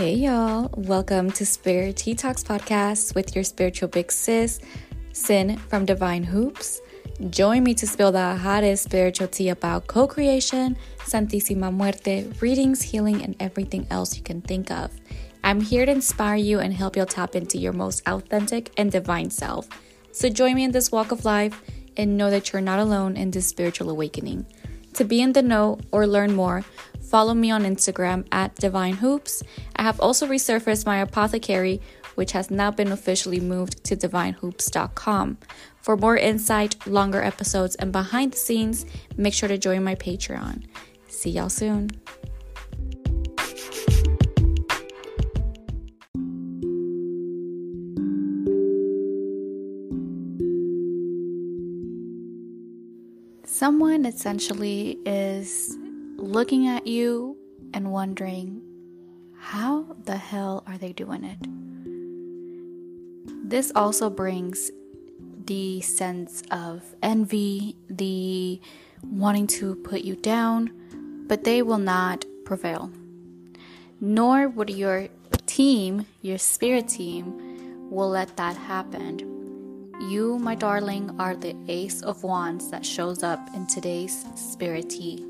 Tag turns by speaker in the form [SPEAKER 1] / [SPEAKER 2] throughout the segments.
[SPEAKER 1] Hey y'all, welcome to Spirit Tea Talks podcast with your spiritual big sis, Sin from Divine Hoops. Join me to spill the hottest spiritual tea about co creation, Santísima Muerte, readings, healing, and everything else you can think of. I'm here to inspire you and help you tap into your most authentic and divine self. So join me in this walk of life and know that you're not alone in this spiritual awakening. To be in the know or learn more, follow me on Instagram at Divine Hoops. I have also resurfaced my apothecary, which has now been officially moved to divinehoops.com. For more insight, longer episodes, and behind the scenes, make sure to join my Patreon. See y'all soon. Someone essentially is looking at you and wondering, how the hell are they doing it? This also brings the sense of envy, the wanting to put you down, but they will not prevail. Nor would your team, your spirit team, will let that happen. You, my darling, are the ace of wands that shows up in today's spirit tea.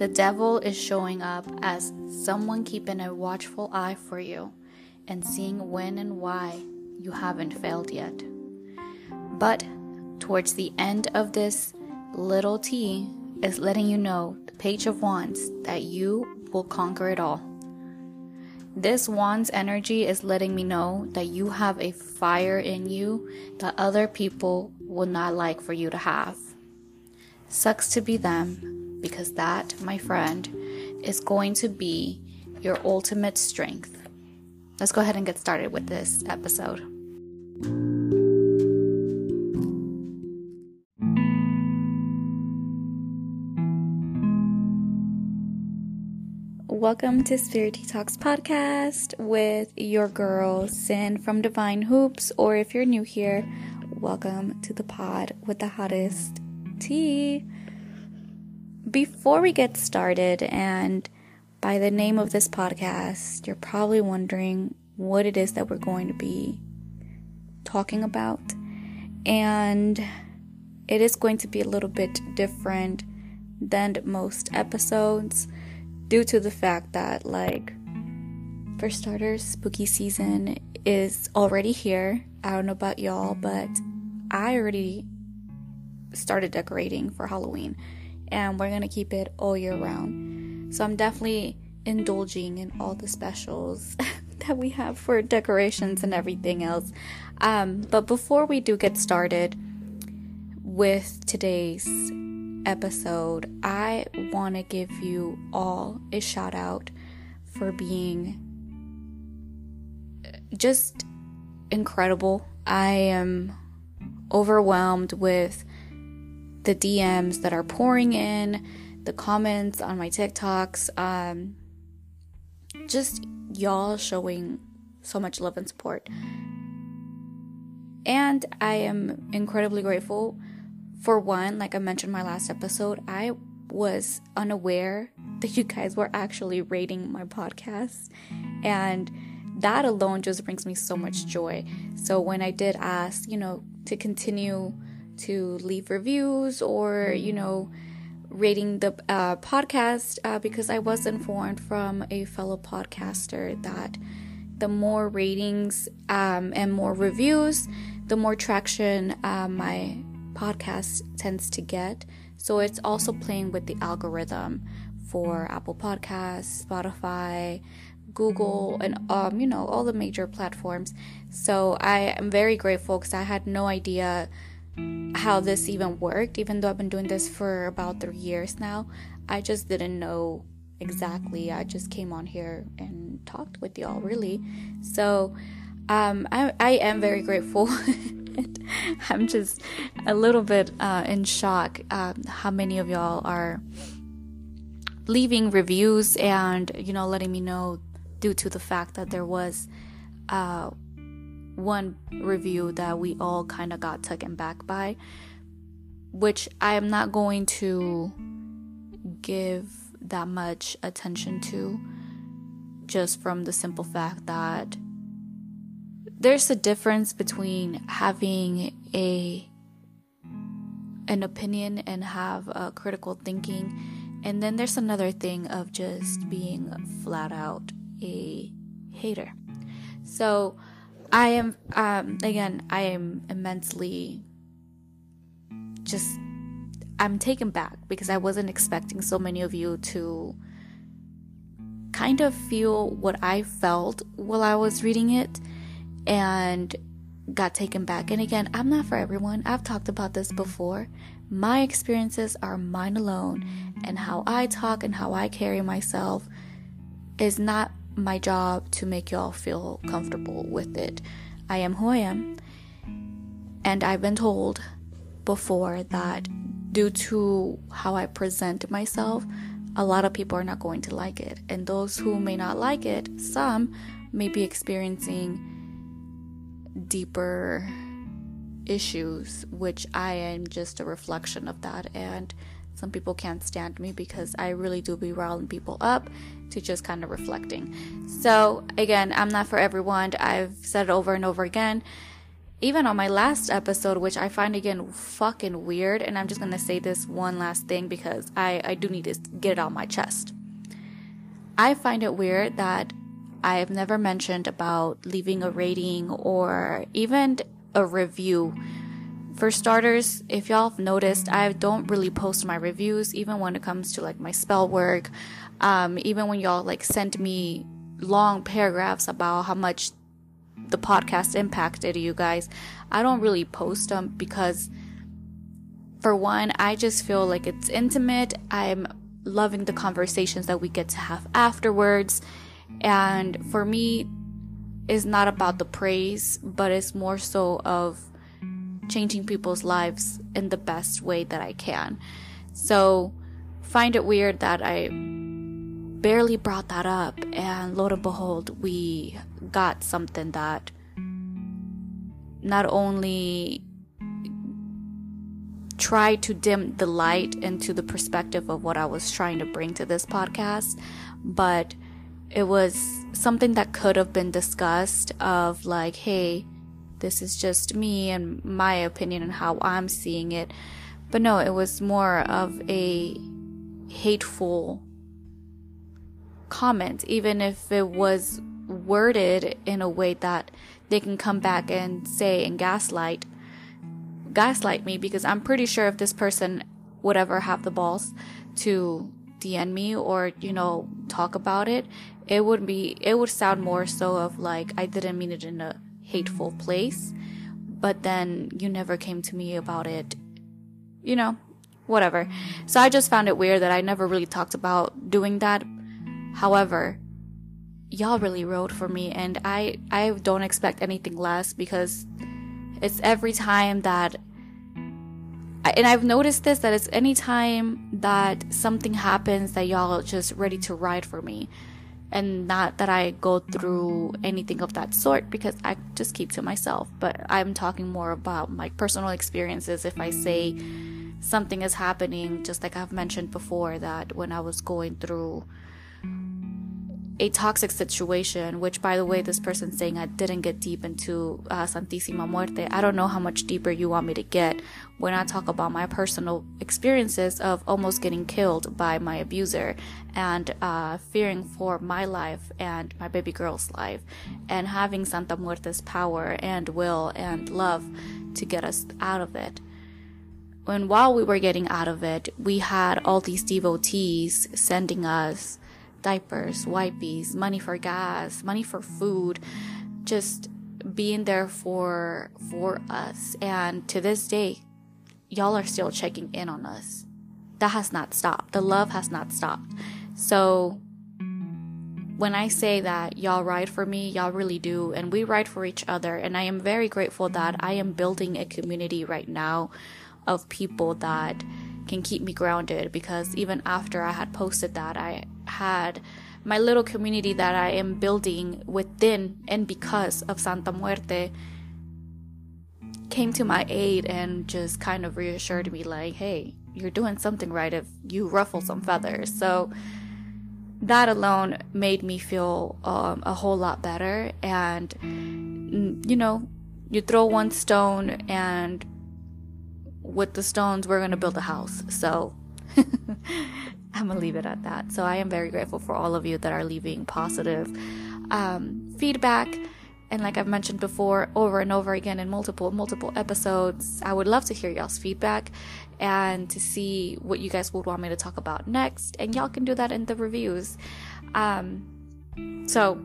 [SPEAKER 1] The devil is showing up as someone keeping a watchful eye for you and seeing when and why you haven't failed yet. But towards the end of this little T is letting you know, the page of wands, that you will conquer it all. This wand's energy is letting me know that you have a fire in you that other people would not like for you to have. Sucks to be them because that, my friend, is going to be your ultimate strength. Let's go ahead and get started with this episode. Welcome to Spirit Talks podcast with your girl Sin from Divine Hoops, or if you're new here, welcome to the pod with the hottest tea. Before we get started, and by the name of this podcast, you're probably wondering what it is that we're going to be talking about, and it is going to be a little bit different than most episodes due to the fact that, like, for starters, spooky season is already here. I don't know about y'all, but I already started decorating for Halloween, and we're gonna keep it all year round. So I'm definitely indulging in all the specials that we have for decorations and everything else. Um, but before we do get started with today's episode, I want to give you all a shout out for being just incredible. I am overwhelmed with the DMs that are pouring in, the comments on my TikToks, um, just y'all showing so much love and support. And I am incredibly grateful for one, like I mentioned my last episode, I was unaware that you guys were actually rating my podcast. And that alone just brings me so much joy. So when I did ask, you know, to continue to leave reviews or, you know, rating the uh, podcast, uh, because I was informed from a fellow podcaster that the more ratings um, and more reviews, the more traction uh, my podcast tends to get. So it's also playing with the algorithm for Apple Podcasts, Spotify, Google, and um, you know all the major platforms. So I am very grateful because I had no idea how this even worked. Even though I've been doing this for about three years now, I just didn't know exactly. I just came on here and talked with y'all really. So um, I I am very grateful. I'm just a little bit uh, in shock um, how many of y'all are leaving reviews and you know letting me know due to the fact that there was uh, one review that we all kind of got taken back by, which I am not going to give that much attention to just from the simple fact that there's a difference between having a an opinion and have a critical thinking and then there's another thing of just being flat out a hater. So i am um again i am immensely just i'm taken back because i wasn't expecting so many of you to kind of feel what i felt while i was reading it and got taken back. And again, I'm not for everyone. I've talked about this before. My experiences are mine alone, and how I talk and how I carry myself is not my job to make y'all feel comfortable with it. I am who I am, and I've been told before that due to how I present myself, a lot of people are not going to like it. And those who may not like it, some may be experiencing deeper issues, which I am just a reflection of that. And some people can't stand me because I really do be riling people up to just kind of reflecting. So, again, I'm not for everyone. I've said it over and over again. Even on my last episode, which I find again fucking weird, and I'm just gonna say this one last thing because I, I do need to get it on my chest. I find it weird that I've never mentioned about leaving a rating or even a review. For starters, if y'all have noticed, I don't really post my reviews, even when it comes to like my spell work. Um, even when y'all like send me long paragraphs about how much the podcast impacted you guys, I don't really post them because, for one, I just feel like it's intimate. I'm loving the conversations that we get to have afterwards and for me, it's not about the praise, but it's more so of changing people's lives in the best way that I can. So, find it weird that I barely brought that up, and lo and behold, we got something that not only tried to dim the light into the perspective of what I was trying to bring to this podcast, but it was something that could have been discussed of like hey this is just me and my opinion and how i'm seeing it. But no it was more of a hateful comment even if it was worded in a way that they can come back and say and gaslight gaslight me because i'm pretty sure if this person would ever have the balls to DM me or you know talk about it it would be it would sound more so of like I didn't mean it in a hateful place, but then you never came to me about it. You know, whatever. So I just found it weird that I never really talked about doing that. However, y'all really wrote for me and I I don't expect anything less because it's every time that and I've noticed this that it's any time that something happens that y'all just ready to ride for me and not that I go through mm-hmm. anything of that sort because I just keep to myself. But I'm talking more about my personal experiences. If I say something is happening, just like I've mentioned before, that when I was going through a toxic situation, which by the way, this person saying I didn't get deep into uh, Santísima Muerte. I don't know how much deeper you want me to get when I talk about my personal experiences of almost getting killed by my abuser and uh, fearing for my life and my baby girl's life and having Santa Muerte's power and will and love to get us out of it. When while we were getting out of it, we had all these devotees sending us diapers, wipes, money for gas, money for food, just being there for for us. And to this day, y'all are still checking in on us. That has not stopped. The love has not stopped. So when I say that y'all ride for me, y'all really do, and we ride for each other. And I am very grateful that I am building a community right now of people that can keep me grounded because even after I had posted that, I had my little community that I am building within and because of Santa Muerte came to my aid and just kind of reassured me like, hey, you're doing something right if you ruffle some feathers. So that alone made me feel um, a whole lot better. And, you know, you throw one stone, and with the stones, we're going to build a house. So I'm going to leave it at that. So I am very grateful for all of you that are leaving positive um, feedback. And like I've mentioned before, over and over again in multiple, multiple episodes, I would love to hear y'all's feedback and to see what you guys would want me to talk about next. And y'all can do that in the reviews. Um, so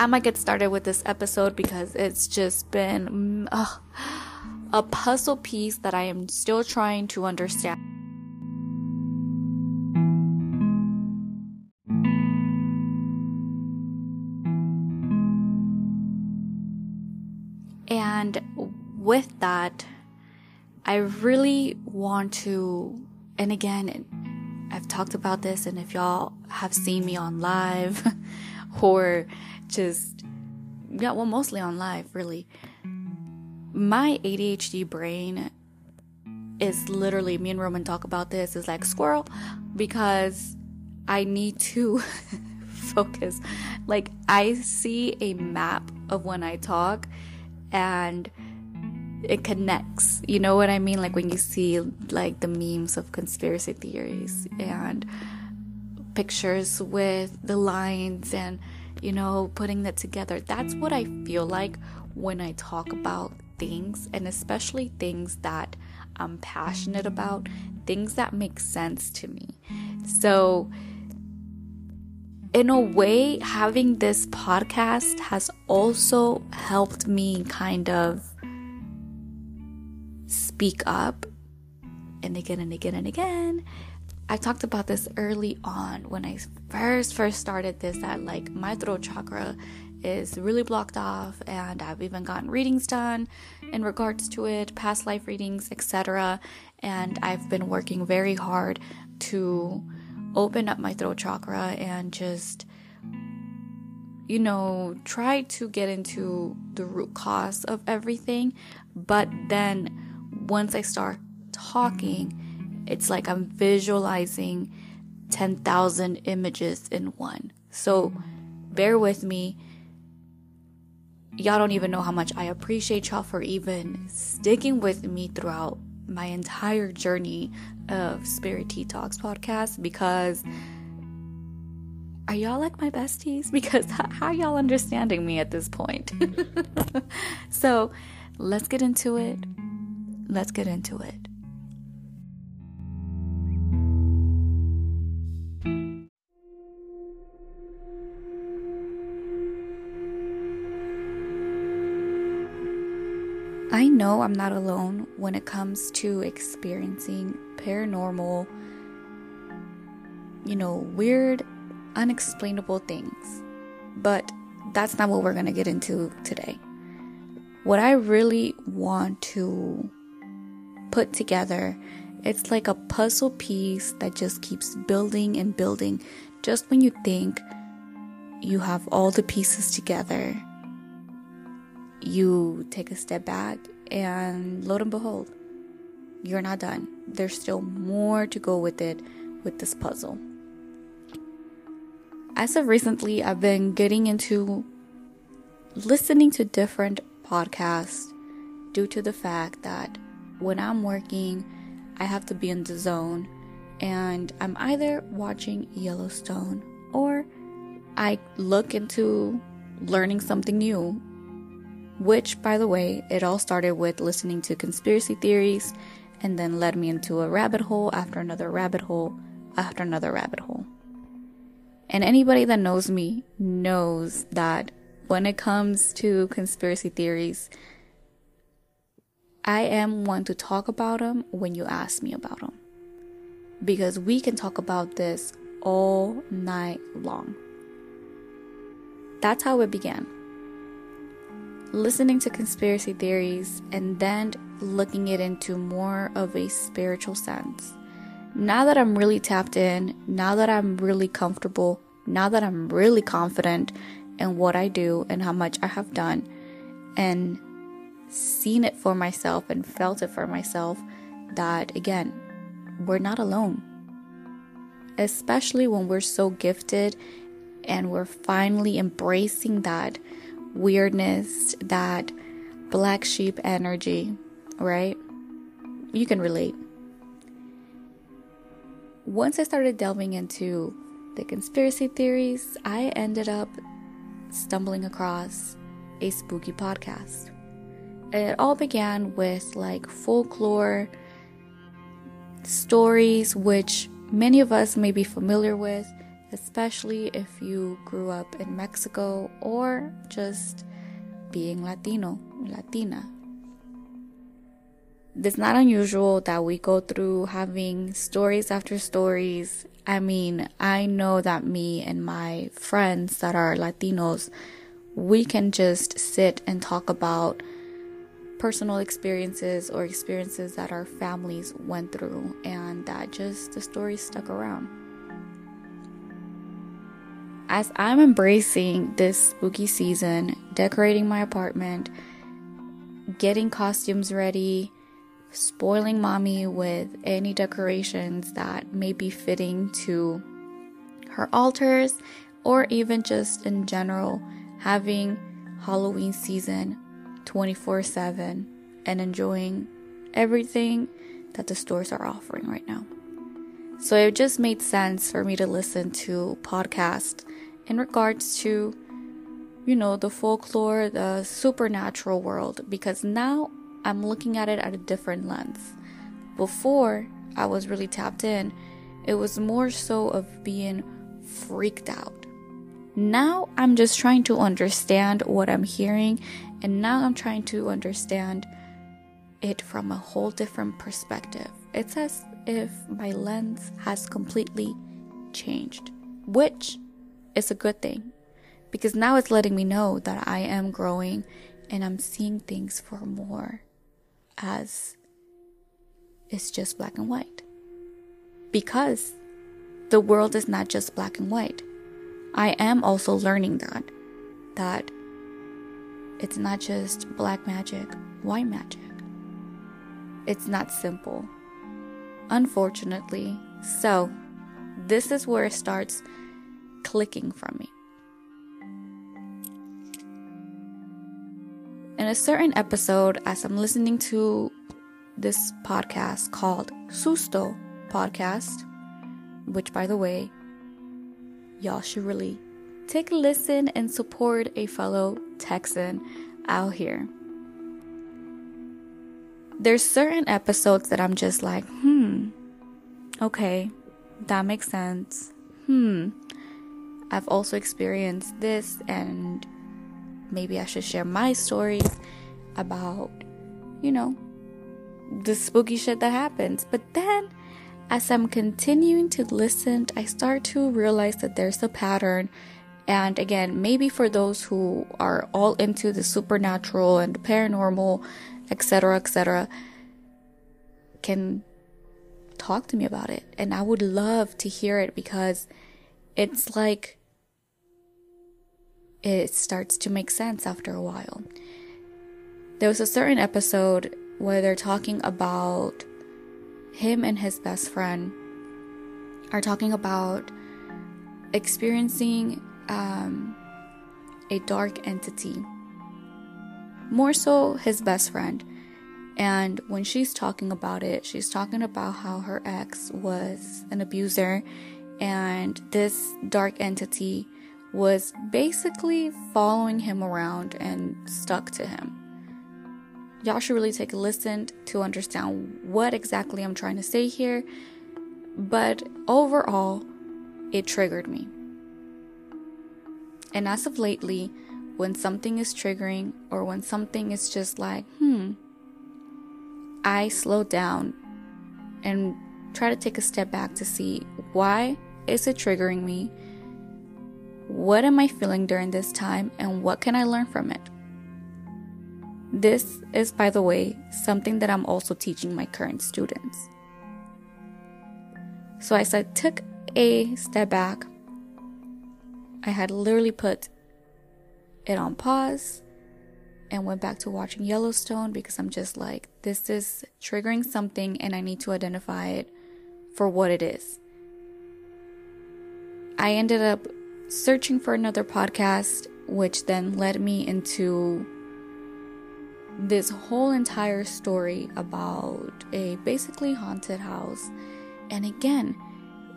[SPEAKER 1] I might get started with this episode because it's just been uh, a puzzle piece that I am still trying to understand. And with that, I really want to, and again, I've talked about this, and if y'all have seen me on live or just, yeah, well, mostly on live, really, my ADHD brain is literally, me and Roman talk about this, is like squirrel because I need to focus. Like, I see a map of when I talk and it connects. You know what I mean? Like when you see like the memes of conspiracy theories and pictures with the lines and you know putting that together. That's what I feel like when I talk about things and especially things that I'm passionate about, things that make sense to me. So in a way, having this podcast has also helped me kind of speak up and again and again and again. I talked about this early on when I first first started this that like my throat chakra is really blocked off and I've even gotten readings done in regards to it, past life readings, etc. And I've been working very hard to open up my throat chakra and just you know try to get into the root cause of everything. But then once i start talking it's like i'm visualizing 10,000 images in one. So bear with me y'all don't even know how much i appreciate y'all for even sticking with me throughout my entire journey of Spirit Tea Talks podcast because are y'all like my besties? Because how y'all understanding me at this point? so let's get into it. Let's get into it. I know I'm not alone when it comes to experiencing paranormal, you know, weird, unexplainable things. But that's not what we're going to get into today. What I really want to put together, it's like a puzzle piece that just keeps building and building. Just when you think you have all the pieces together, you take a step back and lo and behold, you're not done. There's still more to go with it with this puzzle. As of recently, I've been getting into listening to different podcasts due to the fact that when I'm working, I have to be in the zone and I'm either watching Yellowstone or I look into learning something new which, by the way, it all started with listening to conspiracy theories and then led me into a rabbit hole after another rabbit hole after another rabbit hole. And anybody that knows me knows that when it comes to conspiracy theories, I am one to talk about them when you ask me about them. Because we can talk about this all night long. That's how it began listening to conspiracy theories and then looking it into more of a spiritual sense. Now that I'm really tapped in, now that I'm really comfortable, now that I'm really confident in what I do and how much I have done, and seen it for myself and felt it for myself, that again, we're not alone. especially when we're so gifted and we're finally embracing that weirdness, that black sheep energy, right? You can relate. Once I started delving into the conspiracy theories, I ended up stumbling across a spooky podcast. It all began with like folklore stories, which many of us may be familiar with, especially if you grew up in Mexico or just being Latino, Latina. It's not unusual that we go through having stories after stories. I mean, I know that me and my friends that are Latinos, we can just sit and talk about personal experiences or experiences that our families went through, and that just the stories stuck around. As I'm embracing this spooky season, decorating my apartment, getting costumes ready, spoiling mommy with any decorations that may be fitting to her altars, or even just in general, having Halloween season 24 7 and enjoying everything that the stores are offering right now. So it just made sense for me to listen to podcasts in regards to, you know, the folklore, the supernatural world, because now I'm looking at it at a different lens. Before I was really tapped in, it was more so of being freaked out. Now I'm just trying to understand what I'm hearing, and now I'm trying to understand it from a whole different perspective. It's as if my lens has completely changed, which is a good thing because now it's letting me know that I am growing and I'm seeing things for more as it's just black and white. Because the world is not just black and white. I am also learning that that it's not just black magic, white magic. It's not simple. Unfortunately, so this is where it starts clicking from me. In a certain episode, as I'm listening to this podcast called Susto Podcast, which by the way, y'all should really take a listen and support a fellow Texan out here. There's certain episodes that I'm just like, hmm, okay, that makes sense. Hmm, I've also experienced this, and maybe I should share my stories about, you know, the spooky shit that happens. But then as I'm continuing to listen, I start to realize that there's a pattern. And again, maybe for those who are all into the supernatural and paranormal, etc., etc., can talk to me about it. And I would love to hear it because it's like it starts to make sense after a while. There was a certain episode where they're talking about him and his best friend are talking about experiencing um, a dark entity. More so, his best friend. And when she's talking about it, she's talking about how her ex was an abuser, and this dark entity was basically following him around and stuck to him y'all should really take a listen to understand what exactly I'm trying to say here. But overall, it triggered me. And as of lately, when something is triggering or when something is just like, hmm, I slow down and try to take a step back to see why is it triggering me? What am I feeling during this time and what can I learn from it? This is, by the way, something that I'm also teaching my current students. So as I took a step back, I had literally put it on pause and went back to watching Yellowstone because I'm just like, this is triggering something and I need to identify it for what it is. I ended up searching for another podcast, which then led me into this whole entire story about a basically haunted house. And again,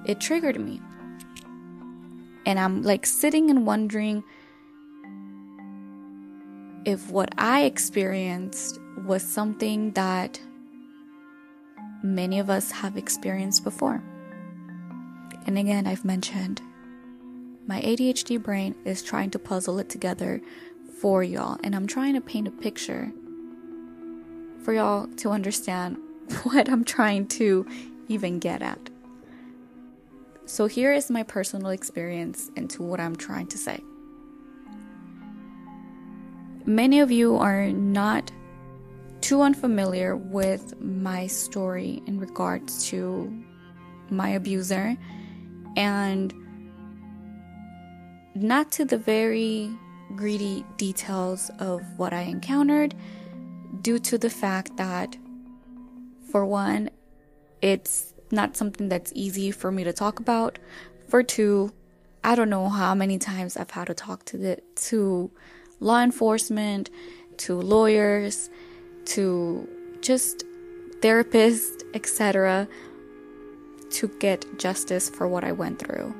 [SPEAKER 1] it triggered me. And I'm like sitting and wondering if what I experienced was something that many of us have experienced before. And again, I've mentioned my ADHD brain is trying to puzzle it together for y'all, and I'm trying to paint a picture for y'all to understand what I'm trying to even get at. So, here is my personal experience into what I'm trying to say. Many of you are not too unfamiliar with my story in regards to my abuser and not to the very greedy details of what I encountered, due to the fact that, for one, it's not something that's easy for me to talk about. For two, I don't know how many times I've had to talk to the to law enforcement, to lawyers, to just therapists, etc., to get justice for what I went through.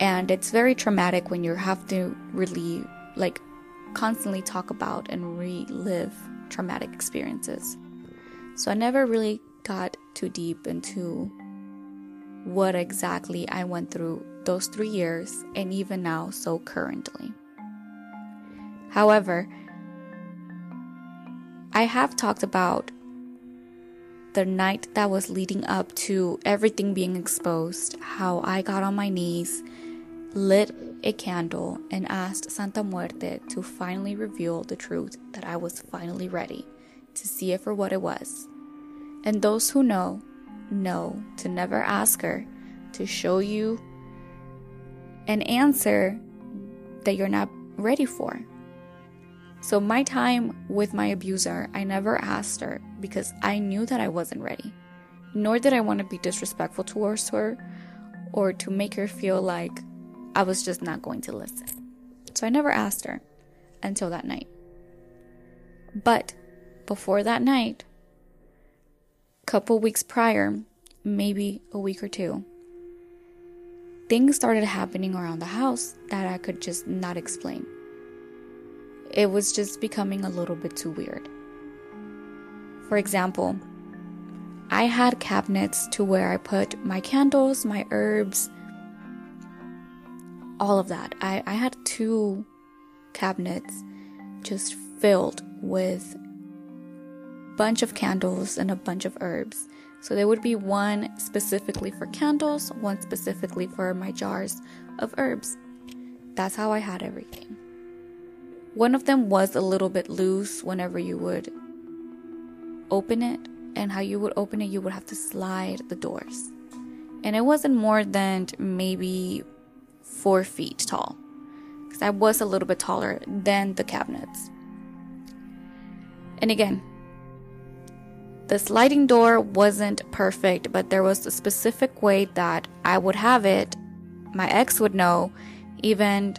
[SPEAKER 1] And it's very traumatic when you have to really, like, constantly talk about and relive traumatic experiences. So I never really got too deep into what exactly I went through those three years and even now, so currently. However, I have talked about the night that was leading up to everything being exposed, how I got on my knees lit a candle and asked Santa Muerte to finally reveal the truth that I was finally ready to see it for what it was. And those who know, know to never ask her to show you an answer that you're not ready for. So, my time with my abuser, I never asked her because I knew that I wasn't ready. Nor did I want to be disrespectful towards her or to make her feel like I was just not going to listen. So I never asked her until that night. But before that night, couple weeks prior, maybe a week or two, things started happening around the house that I could just not explain. It was just becoming a little bit too weird. For example, I had cabinets to where I put my candles, my herbs, all of that. I, I had two cabinets just filled with bunch of candles and a bunch of herbs. So there would be one specifically for candles, one specifically for my jars of herbs. That's how I had everything. One of them was a little bit loose whenever you would open it, and how you would open it, you would have to slide the doors. And it wasn't more than maybe four feet tall because I was a little bit taller than the cabinets. And again, the sliding door wasn't perfect, but there was a specific way that I would have it. My ex would know, even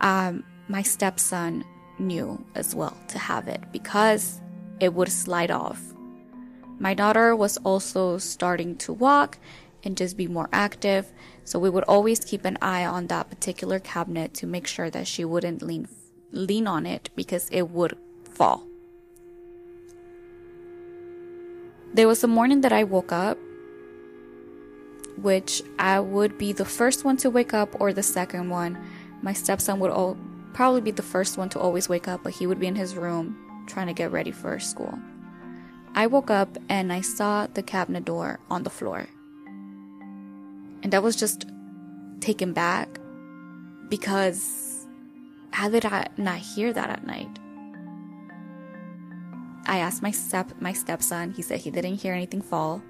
[SPEAKER 1] um, my stepson knew as well to have it because it would slide off. My daughter was also starting to walk and just be more active. So we would always keep an eye on that particular cabinet to make sure that she wouldn't lean lean on it because it would fall. There was a morning that I woke up which I would be the first one to wake up or the second one. My stepson would all, probably be the first one to always wake up, but he would be in his room trying to get ready for school. I woke up and I saw the cabinet door on the floor. And I was just taken back because how did I not hear that at night? I asked my step my stepson, he said he didn't hear anything fall.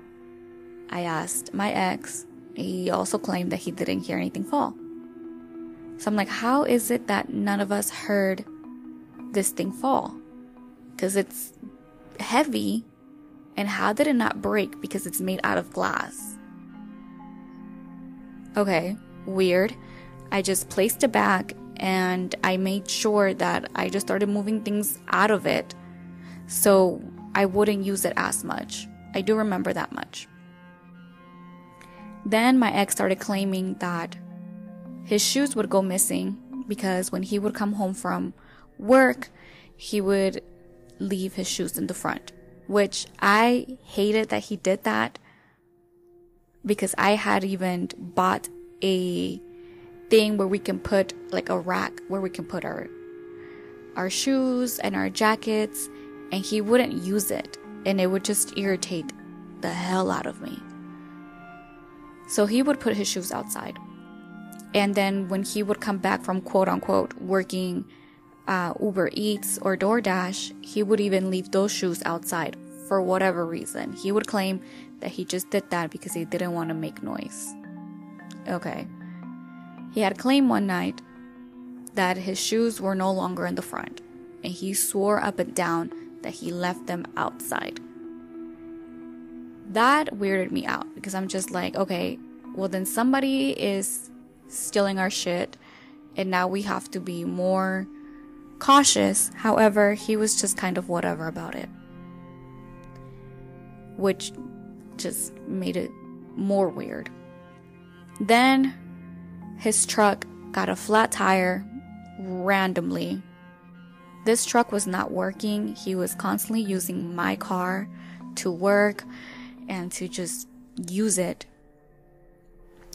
[SPEAKER 1] I asked my ex, he also claimed that he didn't hear anything fall. So I'm like, how is it that none of us heard this thing fall? Because it's heavy, and how did it not break? Because it's made out of glass. Okay, weird. I just placed it back and I made sure that I just started moving things out of it so I wouldn't use it as much. I do remember that much. Then my ex started claiming that his shoes would go missing because when he would come home from work, he would leave his shoes in the front, which I hated that he did that because I had even bought a thing where we can put like a rack where we can put our our shoes and our jackets and he wouldn't use it and it would just irritate the hell out of me. So he would put his shoes outside. And then when he would come back from quote unquote working uh, Uber Eats or DoorDash, he would even leave those shoes outside for whatever reason. He would claim that he just did that because he didn't want to make noise. Okay. He had claimed one night that his shoes were no longer in the front, and he swore up and down that he left them outside. That weirded me out because I'm just like, okay, well, then somebody is stealing our shit, and now we have to be more cautious. However, he was just kind of whatever about it, which just made it more weird. Then his truck got a flat tire randomly. This truck was not working. He was constantly using my car to work and to just use it.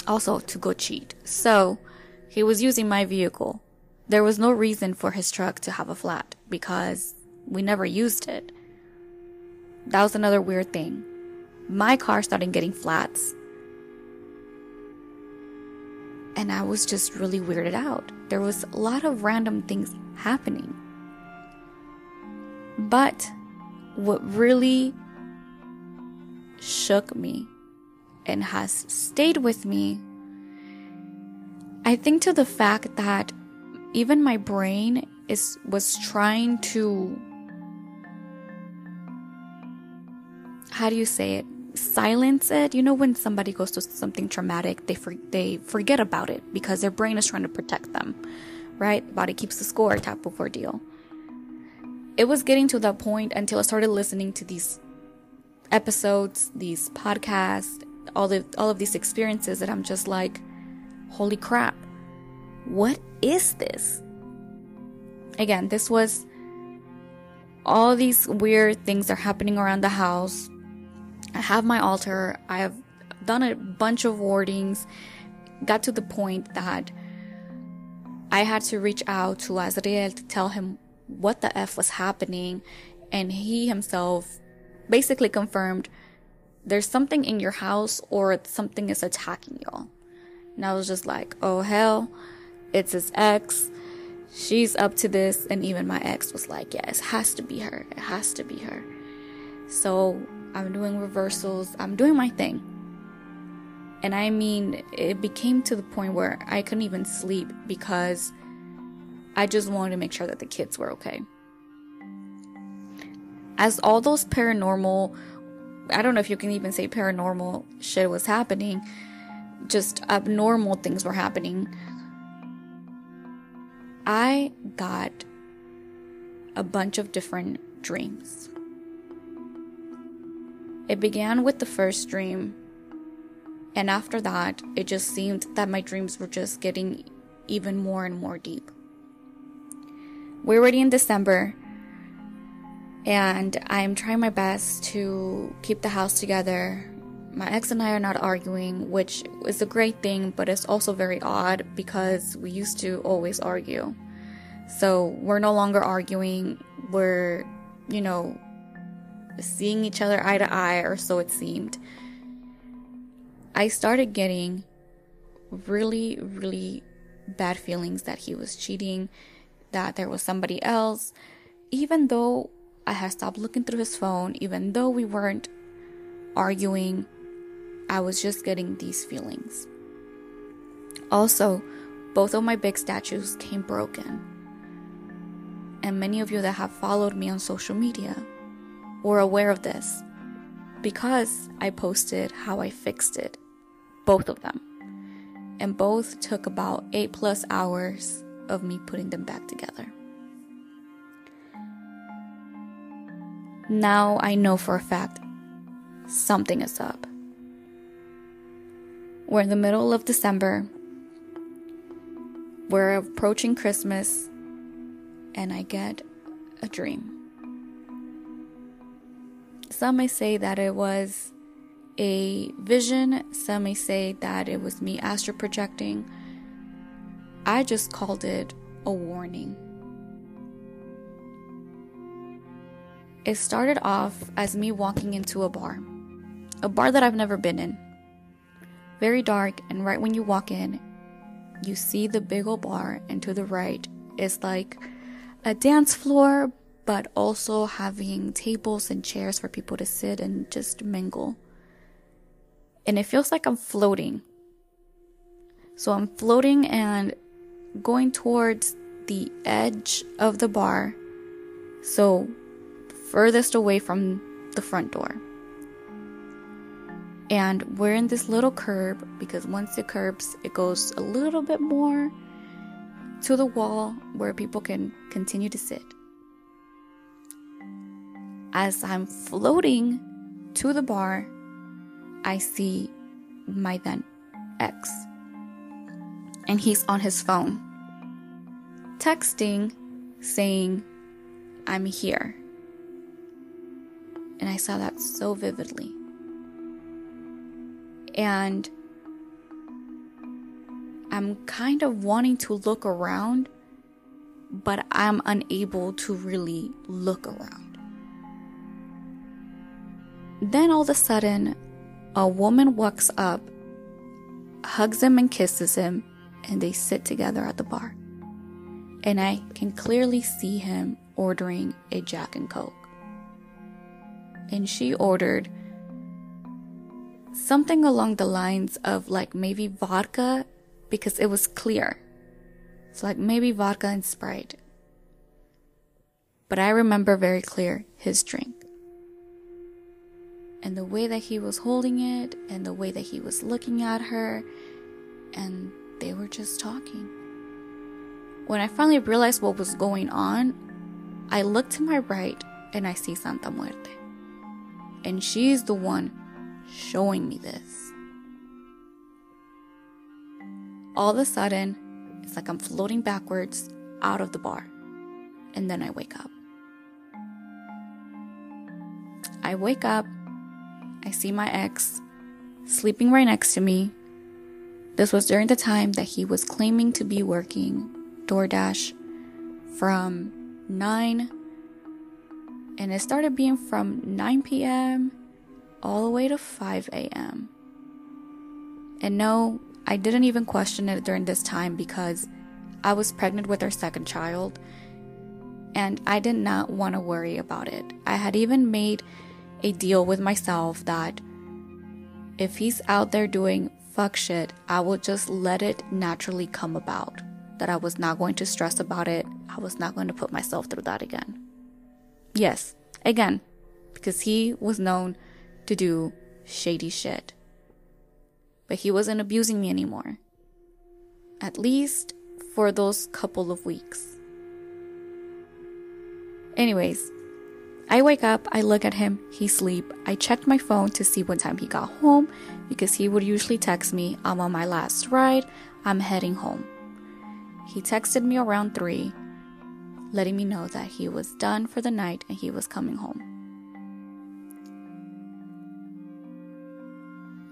[SPEAKER 1] Also to go cheat. So he was using my vehicle. There was no reason for his truck to have a flat because we never used it. That was another weird thing. My car started getting flats and I was just really weirded out. There was a lot of random things happening. But what really shook me and has stayed with me, I think to the fact that even my brain is was trying to how do you say it? Silence it. You know, when somebody goes through something traumatic, they for, they forget about it because their brain is trying to protect them, right? Body keeps the score type of ordeal. It was getting to that point until I started listening to these episodes, these podcasts, all the all of these experiences that I'm just like, holy crap, what is this? Again, this was all these weird things are happening around the house I have my altar. I have done a bunch of wardings. Got to the point that I had to reach out to Azrael to tell him what the F was happening. And he himself basically confirmed there's something in your house or something is attacking y'all. And I was just like, oh hell, it's his ex. She's up to this. And even my ex was like, yeah, it has to be her. It has to be her. So I'm doing reversals, I'm doing my thing. And I mean, it became to the point where I couldn't even sleep because I just wanted to make sure that the kids were okay. As all those paranormal, I don't know if you can even say paranormal shit was happening, just abnormal things were happening. I got a bunch of different dreams. It began with the first dream, and after that, it just seemed that my dreams were just getting even more and more deep. We're already in December, and I'm trying my best to keep the house together. My ex and I are not arguing, which is a great thing, but it's also very odd because we used to always argue. So we're no longer arguing. We're, you know, seeing each other eye to eye, or so it seemed. I started getting really, really bad feelings that he was cheating, that there was somebody else, even though I had stopped looking through his phone, even though we weren't arguing, I was just getting these feelings. Also, both of my big statues came broken. And many of you that have followed me on social media were aware of this because I posted how I fixed it, both of them. and both took about eight plus hours of me putting them back together. Now I know for a fact something is up. We're in the middle of December. We're approaching Christmas, and I get a dream. Some may say that it was a vision, some may say that it was me astral projecting. I just called it a warning. It started off as me walking into a bar, a bar that I've never been in. Very dark, and right when you walk in, you see the big old bar, and to the right is like a dance floor, but also having tables and chairs for people to sit and just mingle. And it feels like I'm floating. So I'm floating and going towards the edge of the bar. So furthest away from the front door. And we're in this little curb because once it curbs, it goes a little bit more to the wall where people can continue to sit. As I'm floating to the bar, I see my then ex. And he's on his phone, texting, saying, I'm here. And I saw that so vividly. And I'm kind of wanting to look around, but I'm unable to really look around. Then all of a sudden, a woman walks up, hugs him, and kisses him, and they sit together at the bar. And I can clearly see him ordering a Jack and Coke and she ordered something along the lines of like maybe vodka because it was clear. It's like maybe vodka and Sprite. But I remember very clear his drink. And the way that he was holding it, and the way that he was looking at her, and they were just talking. When I finally realized what was going on, I looked to my right and I see Santa Muerte. And she's the one showing me this. All of a sudden, it's like I'm floating backwards out of the bar. And then I wake up. I wake up, I see my ex sleeping right next to me. This was during the time that he was claiming to be working DoorDash from 9 and it started being from 9 p.m. all the way to 5 a.m. And no, I didn't even question it during this time because I was pregnant with our second child and I did not want to worry about it. I had even made a deal with myself that if he's out there doing fuck shit, I will just let it naturally come about. That I was not going to stress about it. I was not going to put myself through that again. Yes, again, because he was known to do shady shit. But he wasn't abusing me anymore. At least for those couple of weeks. Anyways, I wake up, I look at him, he sleep. I checked my phone to see what time he got home because he would usually text me, I'm on my last ride, I'm heading home. He texted me around 3 letting me know that he was done for the night and he was coming home.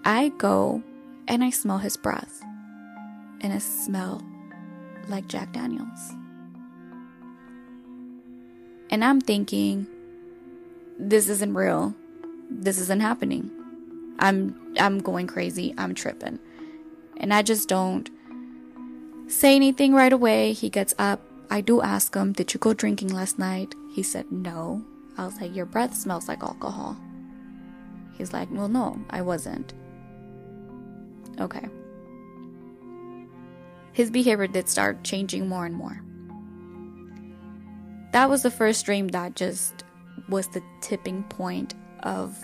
[SPEAKER 1] I go and I smell his breath, and it smells like Jack Daniels. And I'm thinking, this isn't real. This isn't happening. I'm I'm going crazy. I'm tripping. And I just don't say anything right away. He gets up, I do ask him, Did you go drinking last night? He said, No. I was like, Your breath smells like alcohol. He's like, Well, no, I wasn't. Okay. His behavior did start changing more and more. That was the first dream that just was the tipping point of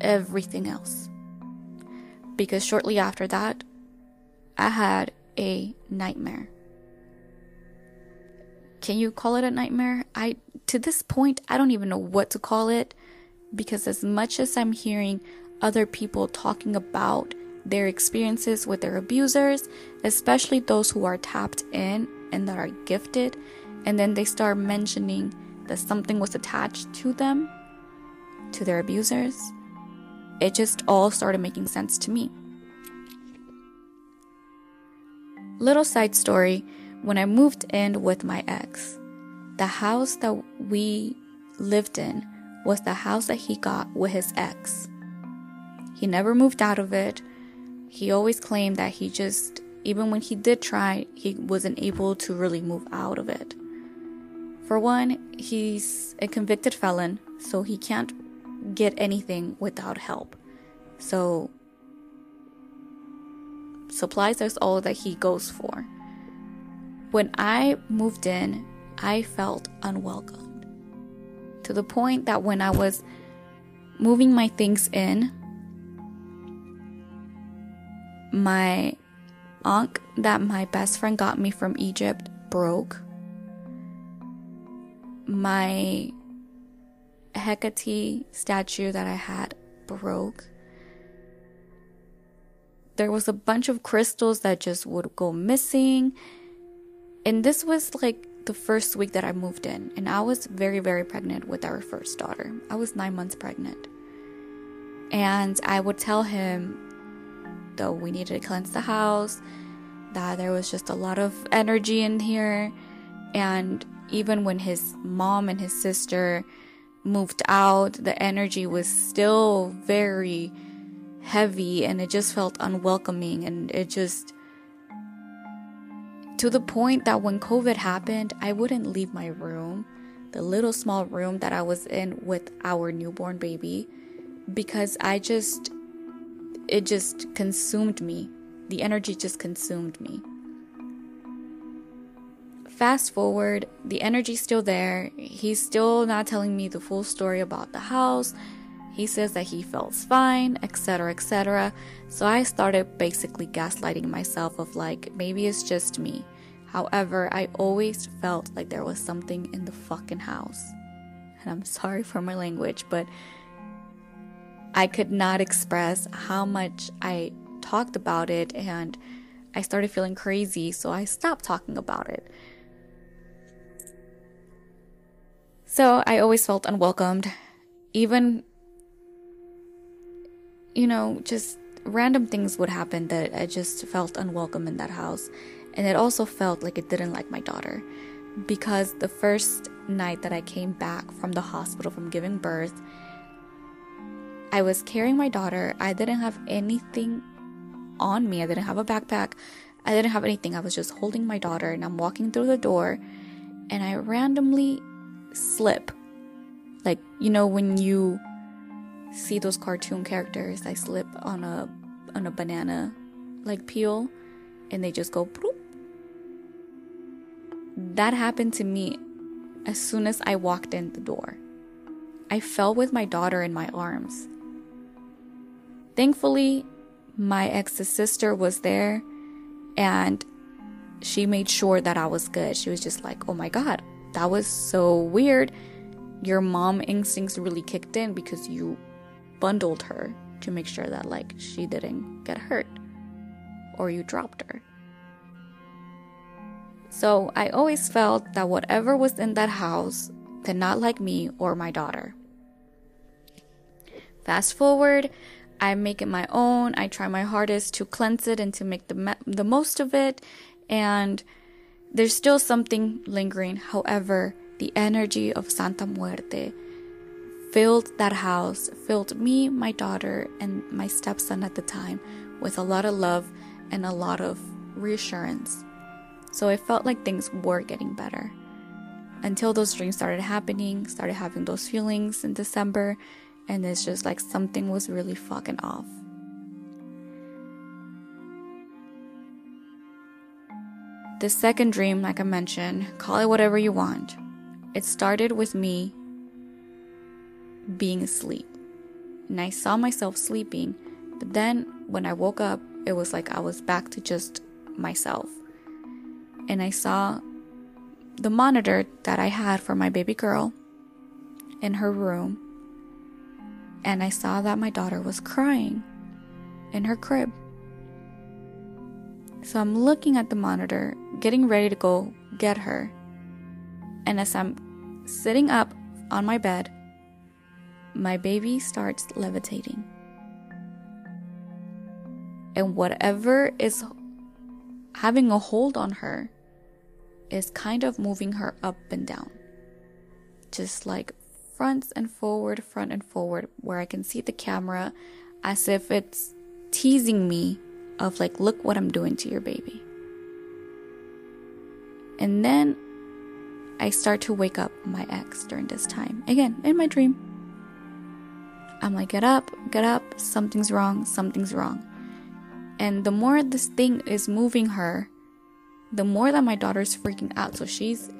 [SPEAKER 1] everything else. Because shortly after that, I had a nightmare. Can you call it a nightmare? I to this point I don't even know what to call it because as much as I'm hearing other people talking about their experiences with their abusers, especially those who are tapped in and that are gifted, and then they start mentioning that something was attached to them, to their abusers, it just all started making sense to me. Little side story when I moved in with my ex, the house that we lived in was the house that he got with his ex. He never moved out of it. He always claimed that he just, even when he did try, he wasn't able to really move out of it. For one, he's a convicted felon, so he can't get anything without help. So, supplies is all that he goes for. When I moved in, I felt unwelcomed. To the point that when I was moving my things in, my ankh that my best friend got me from Egypt broke. My Hecate statue that I had broke. There was a bunch of crystals that just would go missing. And this was like the first week that I moved in, and I was very, very pregnant with our first daughter. I was nine months pregnant. And I would tell him though we needed to cleanse the house, that there was just a lot of energy in here. And even when his mom and his sister moved out, the energy was still very heavy and it just felt unwelcoming. And it just, to the point that when COVID happened, I wouldn't leave my room, the little small room that I was in with our newborn baby, because I just it just consumed me. The energy just consumed me. Fast forward, the energy's still there. He's still not telling me the full story about the house. He says that he feels fine, etc., etc. So I started basically gaslighting myself of like, maybe it's just me. However, I always felt like there was something in the fucking house. And I'm sorry for my language, but I could not express how much I talked about it and I started feeling crazy, so I stopped talking about it. So I always felt unwelcomed, even, you know, just random things would happen that I just felt unwelcome in that house. And it also felt like it didn't like my daughter because the first night that I came back from the hospital from giving birth, I was carrying my daughter. I didn't have anything on me. I didn't have a backpack. I didn't have anything. I was just holding my daughter and I'm walking through the door and I randomly slip. Like, you know, when you see those cartoon characters, I slip on a on a banana like peel and they just go bloop. That happened to me as soon as I walked in the door. I fell with my daughter in my arms. Thankfully, my ex's sister was there and she made sure that I was good. She was just like, oh my God, that was so weird. Your mom instincts really kicked in because you bundled her to make sure that like she didn't get hurt or you dropped her. So I always felt that whatever was in that house did not like me or my daughter. Fast forward, I make it my own. I try my hardest to cleanse it and to make the me- the most of it. And there's still something lingering. However, the energy of Santa Muerte filled that house, filled me, my daughter, and my stepson at the time with a lot of love and a lot of reassurance. So I felt like things were getting better. Until those dreams started happening, started having those feelings in December, and it's just like something was really fucking off. The second dream, like I mentioned, call it whatever you want. It started with me being asleep. And I saw myself sleeping, but then when I woke up, it was like I was back to just myself. And I saw the monitor that I had for my baby girl in her room. And I saw that my daughter was crying in her crib. So I'm looking at the monitor, getting ready to go get her. And as I'm sitting up on my bed, my baby starts levitating. And whatever is having a hold on her is kind of moving her up and down. Just like front and forward, front and forward, where I can see the camera as if it's teasing me of like, look what I'm doing to your baby. And then I start to wake up my ex during this time. Again, in my dream. I'm like, get up, get up, something's wrong, something's wrong. And the more this thing is moving her, the more that my daughter's freaking out. So she's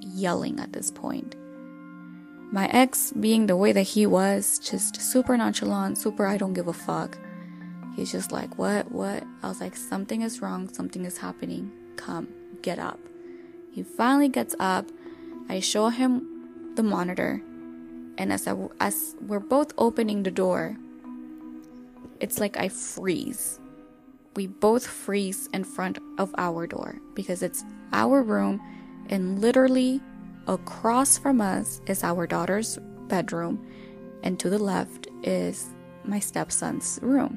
[SPEAKER 1] yelling at this point. My ex, being the way that he was, just super nonchalant, super I don't give a fuck. He's just like, what, what? I was like, something is wrong, something is happening. Come, get up. He finally gets up. I show him the monitor. And as, I, as we're both opening the door, it's like I freeze we both freeze in front of our door because it's our room and literally across from us is our daughter's bedroom and to the left is my stepson's room.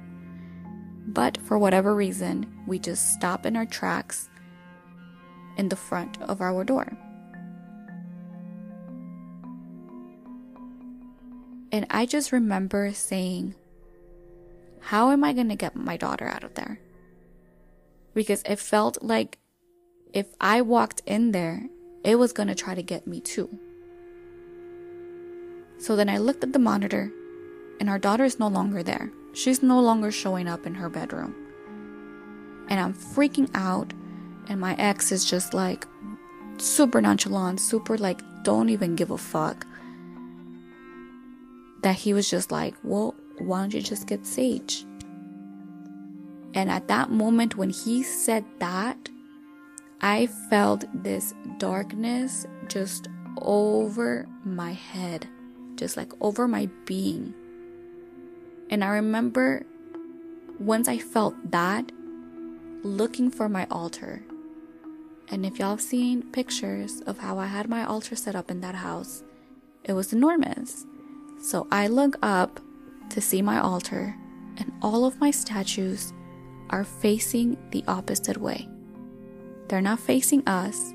[SPEAKER 1] But for whatever reason, we just stop in our tracks in the front of our door. And I just remember saying, How am I going to get my daughter out of there? because it felt like if I walked in there, it was going to try to get me too. So then I looked at the monitor, and our daughter is no longer there. She's no longer showing up in her bedroom. And I'm freaking out, and my ex is just like super nonchalant, super like, don't even give a fuck. That he was just like, well, why don't you just get Sage? And at that moment, when he said that, I felt this darkness just over my head, just like over my being. And I remember once I felt that, looking for my altar. And if y'all have seen pictures of how I had my altar set up in that house, it was enormous. So I look up to see my altar, and all of my statues are facing the opposite way. They're not facing us.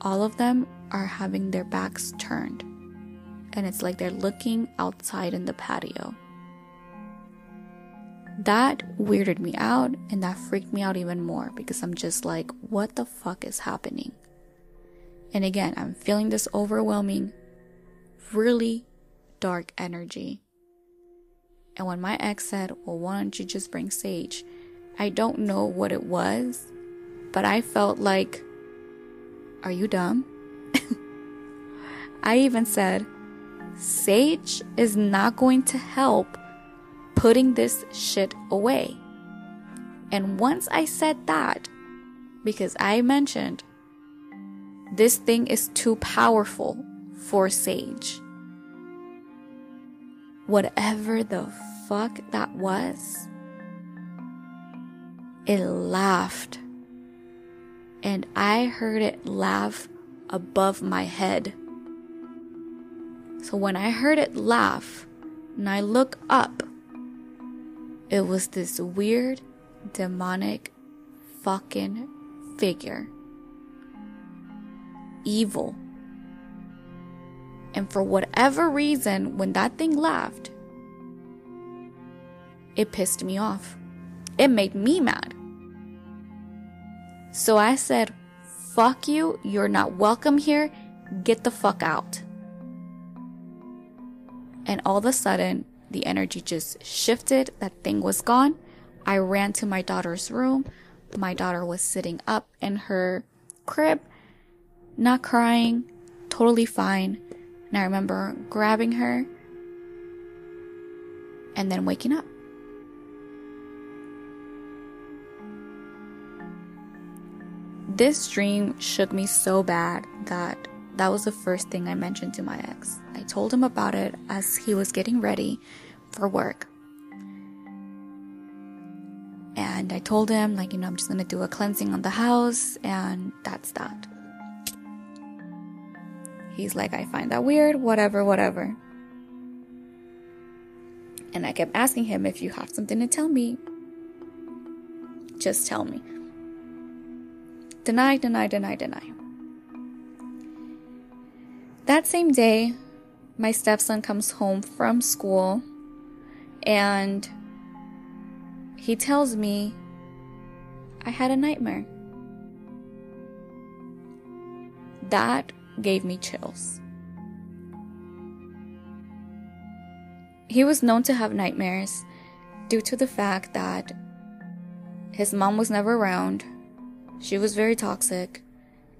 [SPEAKER 1] All of them are having their backs turned. And it's like they're looking outside in the patio. That weirded me out and that freaked me out even more because I'm just like, what the fuck is happening? And again, I'm feeling this overwhelming, really dark energy. And when my ex said, Well, why don't you just bring Sage? I don't know what it was, but I felt like, Are you dumb? I even said, Sage is not going to help putting this shit away. And once I said that, because I mentioned this thing is too powerful for Sage. Whatever the fuck that was, it laughed. And I heard it laugh above my head. So when I heard it laugh and I look up, it was this weird, demonic fucking figure. Evil. And for whatever reason, when that thing laughed, it pissed me off. It made me mad. So I said, fuck you, you're not welcome here, get the fuck out. And all of a sudden, the energy just shifted, that thing was gone. I ran to my daughter's room. My daughter was sitting up in her crib, not crying, totally fine. And I remember grabbing her and then waking up. this dream shook me so bad that that was the first thing I mentioned to my ex. I told him about it as he was getting ready for work. And I told him, like, you know, I'm just gonna do a cleansing on the house, and that's that. He's like, I find that weird, whatever, whatever. And I kept asking him, if you have something to tell me, just tell me. Deny, deny, deny, deny. That same day, my stepson comes home from school and he tells me I had a nightmare. That gave me chills. He was known to have nightmares due to the fact that his mom was never around she was very toxic.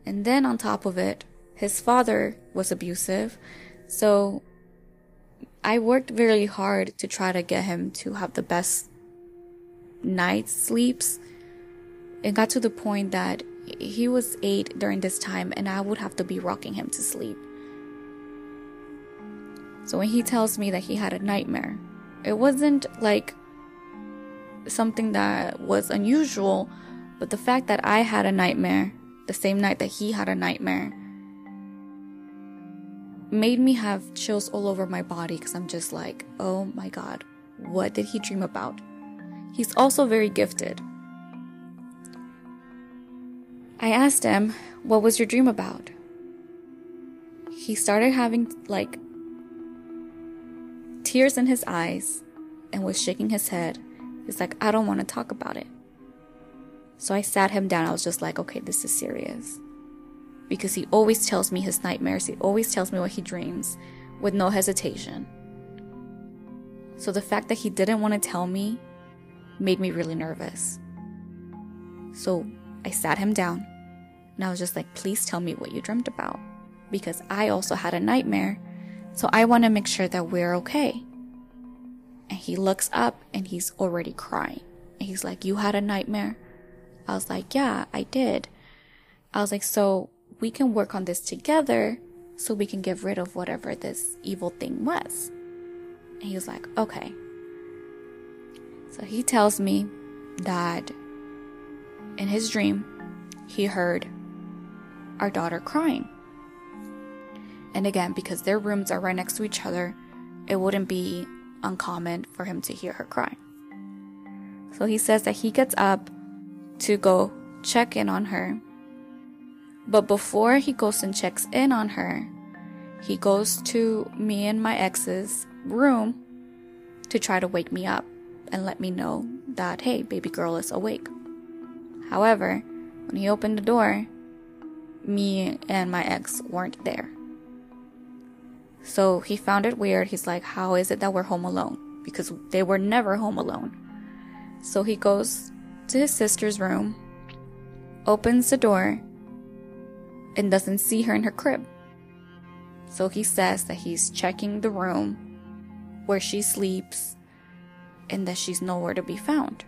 [SPEAKER 1] And then on top of it, his father was abusive. So I worked very hard to try to get him to have the best night sleeps. It got to the point that he was eight during this time, and I would have to be rocking him to sleep. So when he tells me that he had a nightmare, it wasn't like something that was unusual but the fact that I had a nightmare the same night that he had a nightmare made me have chills all over my body because I'm just like, oh my god, what did he dream about? He's also very gifted. I asked him, what was your dream about? He started having like tears in his eyes and was shaking his head. He's like, I don't want to talk about it. So I sat him down. I was just like, okay, this is serious. Because he always tells me his nightmares, he always tells me what he dreams with no hesitation. So the fact that he didn't want to tell me made me really nervous. So I sat him down and I was just like, please tell me what you dreamt about. Because I also had a nightmare. So I want to make sure that we're okay. And he looks up and he's already crying. And he's like, You had a nightmare? I was like, yeah, I did. I was like, so we can work on this together so we can get rid of whatever this evil thing was. And he was like, okay. So he tells me that in his dream, he heard our daughter crying. And again, because their rooms are right next to each other, it wouldn't be uncommon for him to hear her cry. So he says that he gets up to go check in on her. But before he goes and checks in on her, he goes to me and my ex's room to try to wake me up and let me know that, hey, baby girl is awake. However, when he opened the door, me and my ex weren't there. So he found it weird. He's like, How is it that we're home alone? Because they were never home alone. So he goes to his sister's room, opens the door, and doesn't see her in her crib. So he says that he's checking the room where she sleeps and that she's nowhere to be found.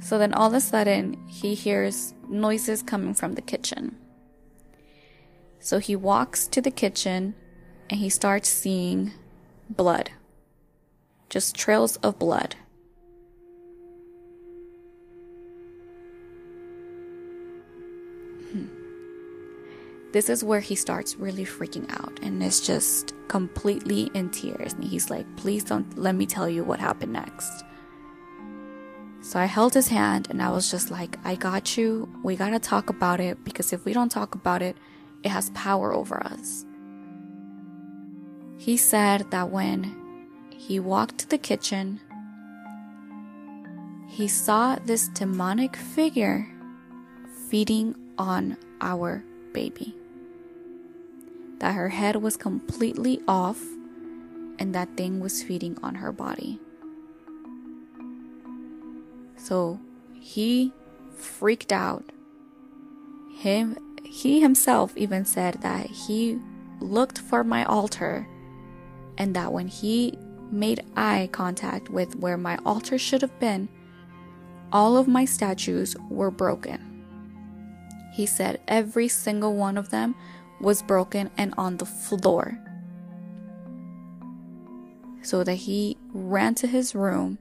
[SPEAKER 1] So then all of a sudden, he hears noises coming from the kitchen. So he walks to the kitchen and he starts seeing blood. Just trails of blood. This is where he starts really freaking out and is just completely in tears. And he's like, please don't let me tell you what happened next. So I held his hand and I was just like, I got you. We gotta talk about it because if we don't talk about it, it has power over us. He said that when he walked to the kitchen, he saw this demonic figure feeding on our baby that her head was completely off and that thing was feeding on her body. So he freaked out. Him he himself even said that he looked for my altar and that when he made eye contact with where my altar should have been, all of my statues were broken. he said every single one of them was broken and on the floor. So that he ran to his room,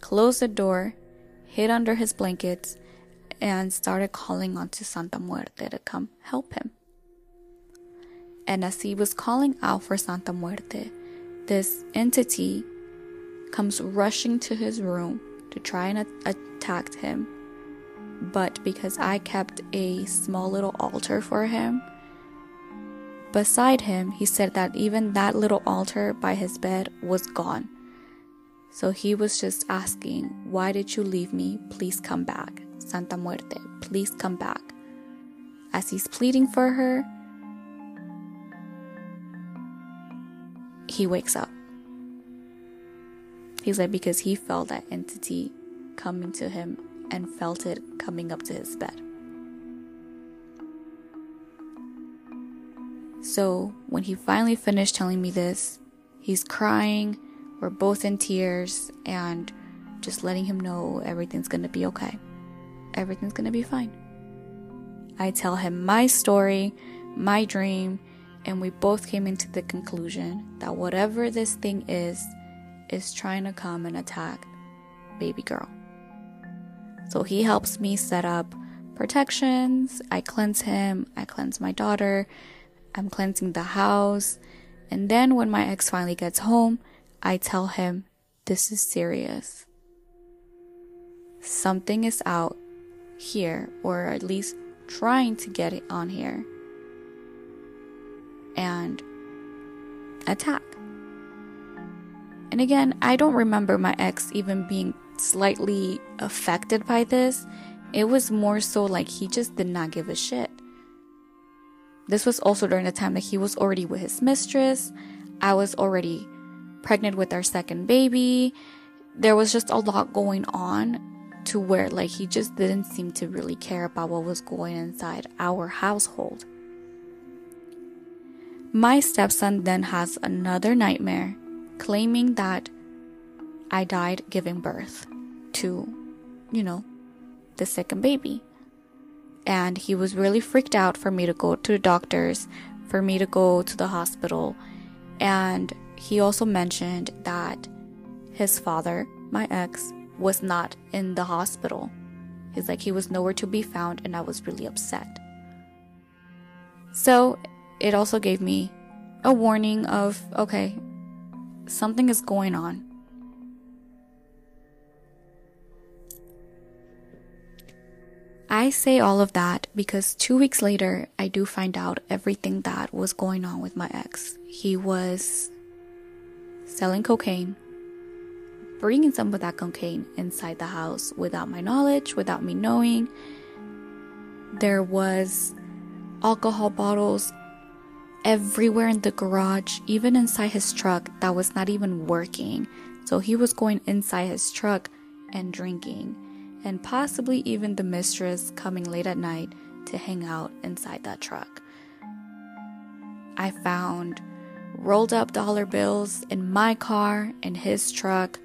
[SPEAKER 1] closed the door, hid under his blankets, and started calling onto Santa Muerte to come help him. And as he was calling out for Santa Muerte, this entity comes rushing to his room to try and attack him. But because I kept a small little altar for him, beside him, he said that even that little altar by his bed was gone. So he was just asking, Why did you leave me? Please come back. Santa Muerte, please come back. As he's pleading for her, he wakes up. He's like, because he felt that entity coming to him and felt it coming up to his bed. So when he finally finished telling me this, he's crying, we're both in tears, and just letting him know everything's gonna be okay. Everything's gonna be fine. I tell him my story, my dream, and we both came into the conclusion that whatever this thing is, is trying to come and attack baby girl. So he helps me set up protections. I cleanse him, I cleanse my daughter, I'm cleansing the house. And then when my ex finally gets home, I tell him, This is serious. Something is out here, or at least trying to get it on here and attack. And again, I don't remember my ex even being slightly affected by this. It was more so like he just did not give a shit. This was also during the time that he was already with his mistress. I was already pregnant with our second baby. There was just a lot going on to where like he just didn't seem to really care about what was going inside our household. My stepson then has another nightmare, claiming that I died giving birth to, you know, the second baby. And he was really freaked out for me to go to the doctors, for me to go to the hospital. And he also mentioned that his father, my ex, was not in the hospital. He's like, he was nowhere to be found, and I was really upset. So it also gave me a warning of, okay, something is going on. I say all of that because two weeks later, I do find out everything that was going on with my ex. He was selling cocaine, bringing some of that cocaine inside the house without my knowledge, without me knowing. There was alcohol bottles everywhere in the garage, even inside his truck that was not even working. So he was going inside his truck and drinking, and possibly even the mistress coming late at night to hang out inside that truck. I found rolled up dollar bills in my car, in his truck,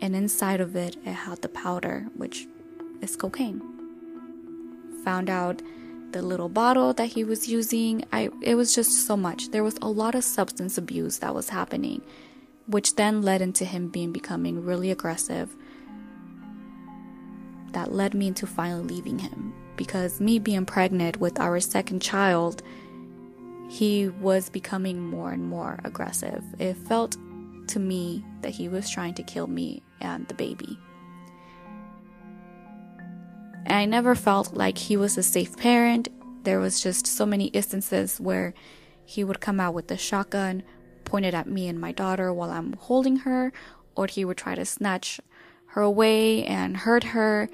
[SPEAKER 1] and inside of it, it had the powder, which is cocaine. Found out the little bottle that he was using. I it was just so much. There was a lot of substance abuse that was happening, which then led into him being becoming really aggressive. That led me into finally leaving him because me being pregnant with our second child, he was becoming more and more aggressive. It felt to me that he was trying to kill me and the baby. And I never felt like he was a safe parent. There was just so many instances where he would come out with the shotgun pointed at me and my daughter while I'm holding her, or he would try to snatch her away and hurt her.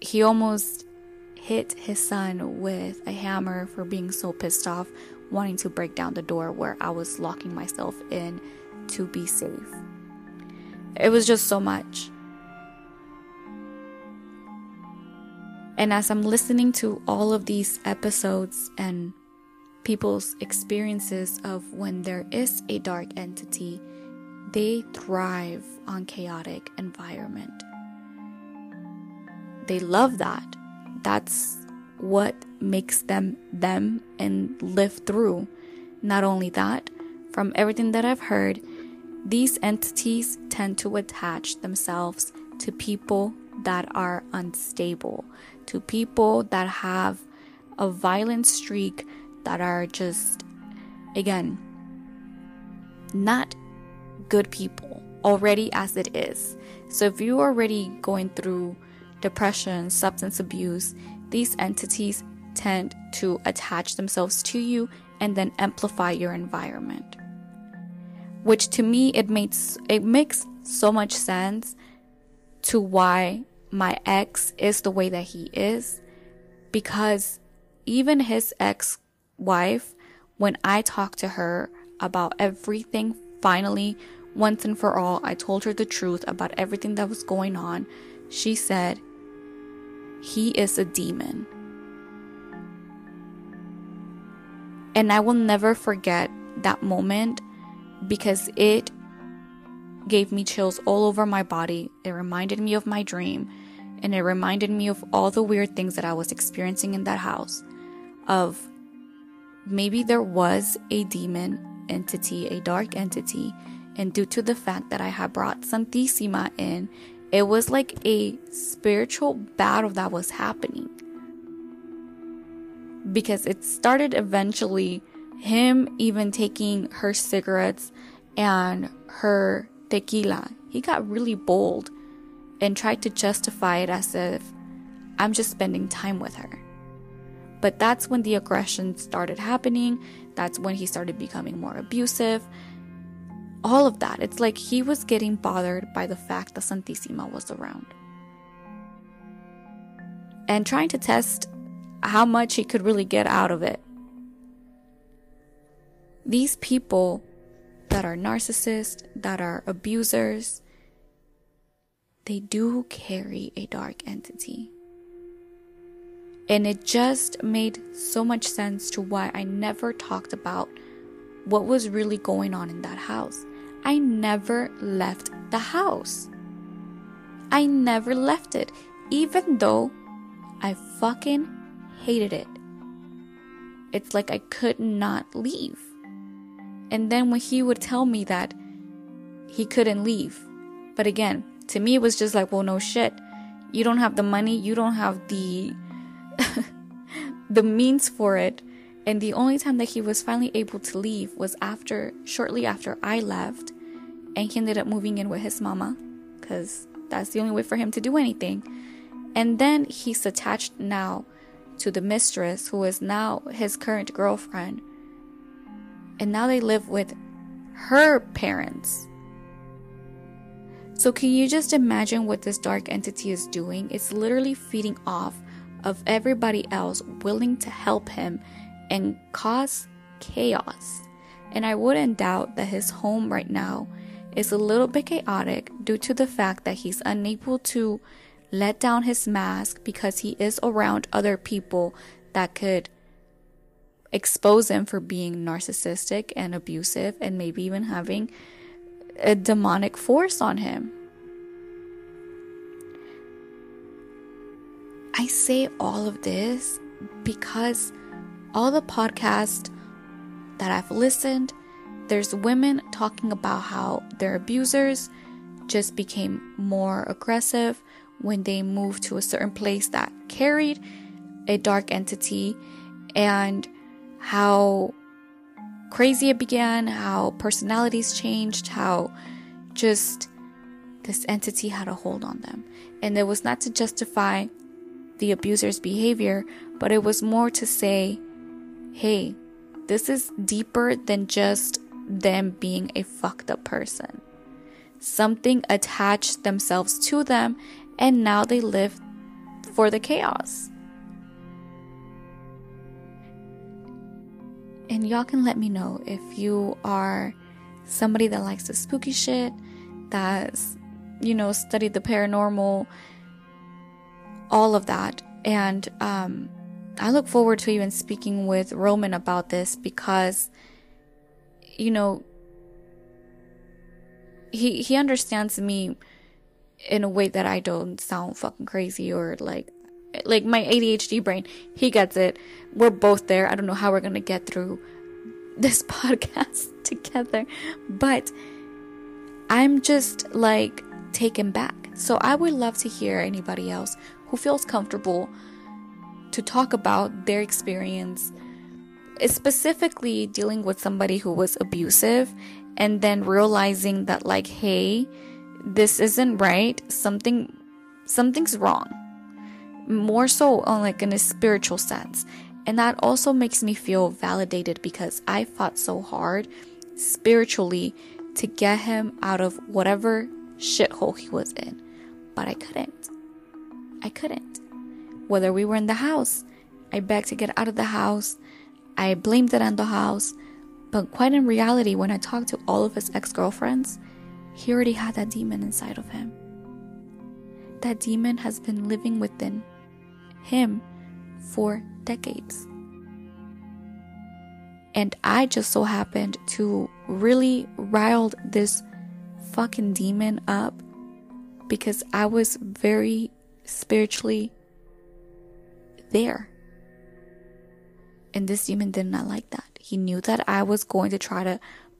[SPEAKER 1] He almost hit his son with a hammer for being so pissed off, wanting to break down the door where I was locking myself in to be safe. It was just so much. And as I'm listening to all of these episodes and people's experiences of when there is a dark entity, they thrive on chaotic environment. They love that. That's what makes them them and live through. Not only that, from everything that I've heard, these entities tend to attach themselves to people that are unstable, to people that have a violent streak, that are just, again, not good people already as it is. So if you're already going through depression, substance abuse, these entities tend to attach themselves to you and then amplify your environment. Which to me it makes it makes so much sense to why my ex is the way that he is because even his ex-wife when I talked to her about everything finally once and for all I told her the truth about everything that was going on she said he is a demon And I will never forget that moment because it gave me chills all over my body. It reminded me of my dream and it reminded me of all the weird things that I was experiencing in that house. Of maybe there was a demon entity, a dark entity, and due to the fact that I had brought Santissima in, it was like a spiritual battle that was happening because it started eventually him even taking her cigarettes and her tequila. He got really bold and tried to justify it as if I'm just spending time with her. But that's when the aggression started happening. That's when he started becoming more abusive. All of that. It's like he was getting bothered by the fact that Santissima was around. And trying to test how much he could really get out of it. These people that are narcissists, that are abusers, they do carry a dark entity. And it just made so much sense to why I never talked about what was really going on in that house. I never left the house. I never left it, even though I fucking hated it. It's like I could not leave. And then when he would tell me that he couldn't leave, but again, to me it was just like, well, no shit. You don't have the money, you don't have the the means for it. And the only time that he was finally able to leave was after shortly after I left and he ended up moving in with his mama cuz that's the only way for him to do anything. And then he's attached now to the mistress who is now his current girlfriend. And now they live with her parents. So, can you just imagine what this dark entity is doing? It's literally feeding off of everybody else willing to help him and cause chaos. And I wouldn't doubt that his home right now is a little bit chaotic due to the fact that he's unable to let down his mask because he is around other people that could expose him for being narcissistic and abusive and maybe even having a demonic force on him. I say all of this because all the podcasts that I've listened, there's women talking about how their abusers just became more aggressive when they moved to a certain place that carried a dark entity and how crazy it began, how personalities changed, how just this entity had a hold on them. And it was not to justify the abuser's behavior, but it was more to say, hey, this is deeper than just them being a fucked up person. Something attached themselves to them and now they live for the chaos. And y'all can let me know if you are somebody that likes the spooky shit, that's, you know, studied the paranormal, all of that. And um, I look forward to even speaking with Roman about this because, you know, he he understands me in a way that I don't sound fucking crazy or like Like my ADHD brain, he gets it. We're both there. I don't know how we're to get through this podcast together, but I'm just like taken back. So I would love to hear anybody else who feels comfortable to talk about their experience, specifically dealing with somebody who was abusive and then realizing that like hey, this isn't right. Something something's wrong. More so on like in a spiritual sense. And that also makes me feel validated because I fought so hard spiritually to get him out of whatever shithole he was in. But I couldn't. I couldn't. Whether we were in the house, I begged to get out of the house. I blamed it on the house. But quite in reality, when I talked to all of his ex girlfriends, he already had that demon inside of him. That demon has been living within him for decades. And I just so happened to really riled this fucking demon up because I was very spiritually there. And this demon did not like that. He knew that I was going to try to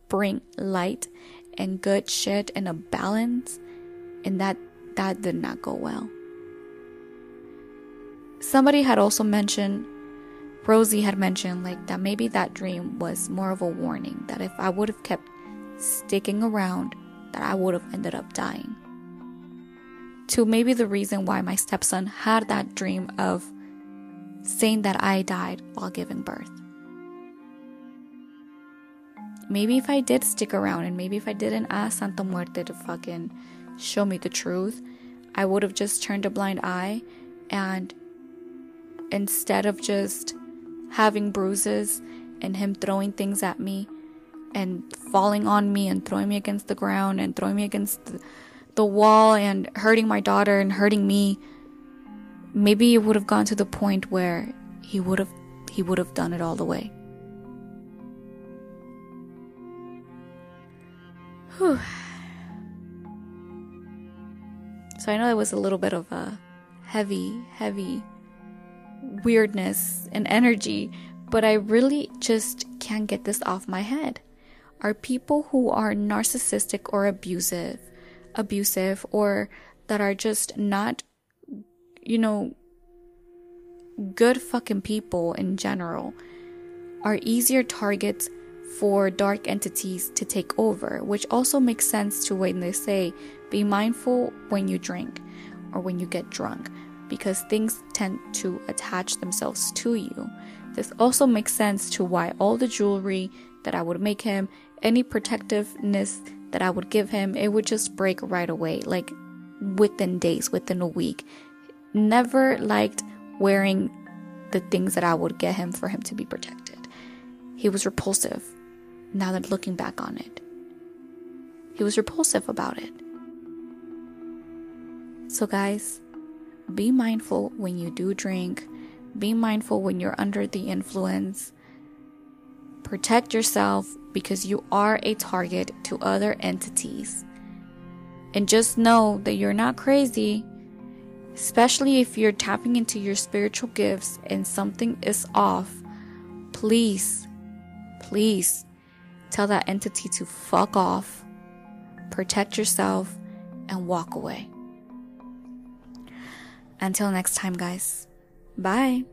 [SPEAKER 1] bring light and good shit and a balance and that that did not go well. Somebody had also mentioned Rosie had mentioned like that maybe that dream was more of a warning that if I would have kept sticking around that I would have ended up dying. To maybe the reason why my stepson had that dream of saying that I died while giving birth. Maybe if I did stick around and maybe if I didn't ask Santa Muerte to fucking show me the truth, I would have just turned a blind eye and instead of just having bruises and him throwing things at me and falling on me and throwing me against the ground and throwing me against the, the wall and hurting my daughter and hurting me maybe it would have gone to the point where he would have he would have done it all the way Whew. so i know it was a little bit of a heavy heavy weirdness and energy, but I really just can't get this off my head. Are people who are narcissistic or abusive, abusive, or that are just not, you know, good fucking people in general, are easier targets for dark entities to take over, which also makes sense to when they say, be mindful when you drink or when you get drunk because things tend to attach themselves to you. This also makes sense to why all the jewelry that I would make him, any protectiveness that I would give him, it would just break right away, like within days, within a week. Never liked wearing the things that I would get him for him to be protected. He was repulsive now that looking back on it. He was repulsive about it. So, guys, be mindful when you do drink. Be mindful when you're under the influence. Protect yourself because you are a target to other entities. And just know that you're not crazy, especially if you're tapping into your spiritual gifts and something is off. Please, please tell that entity to fuck off, protect yourself, and walk away. Until next time, guys. Bye.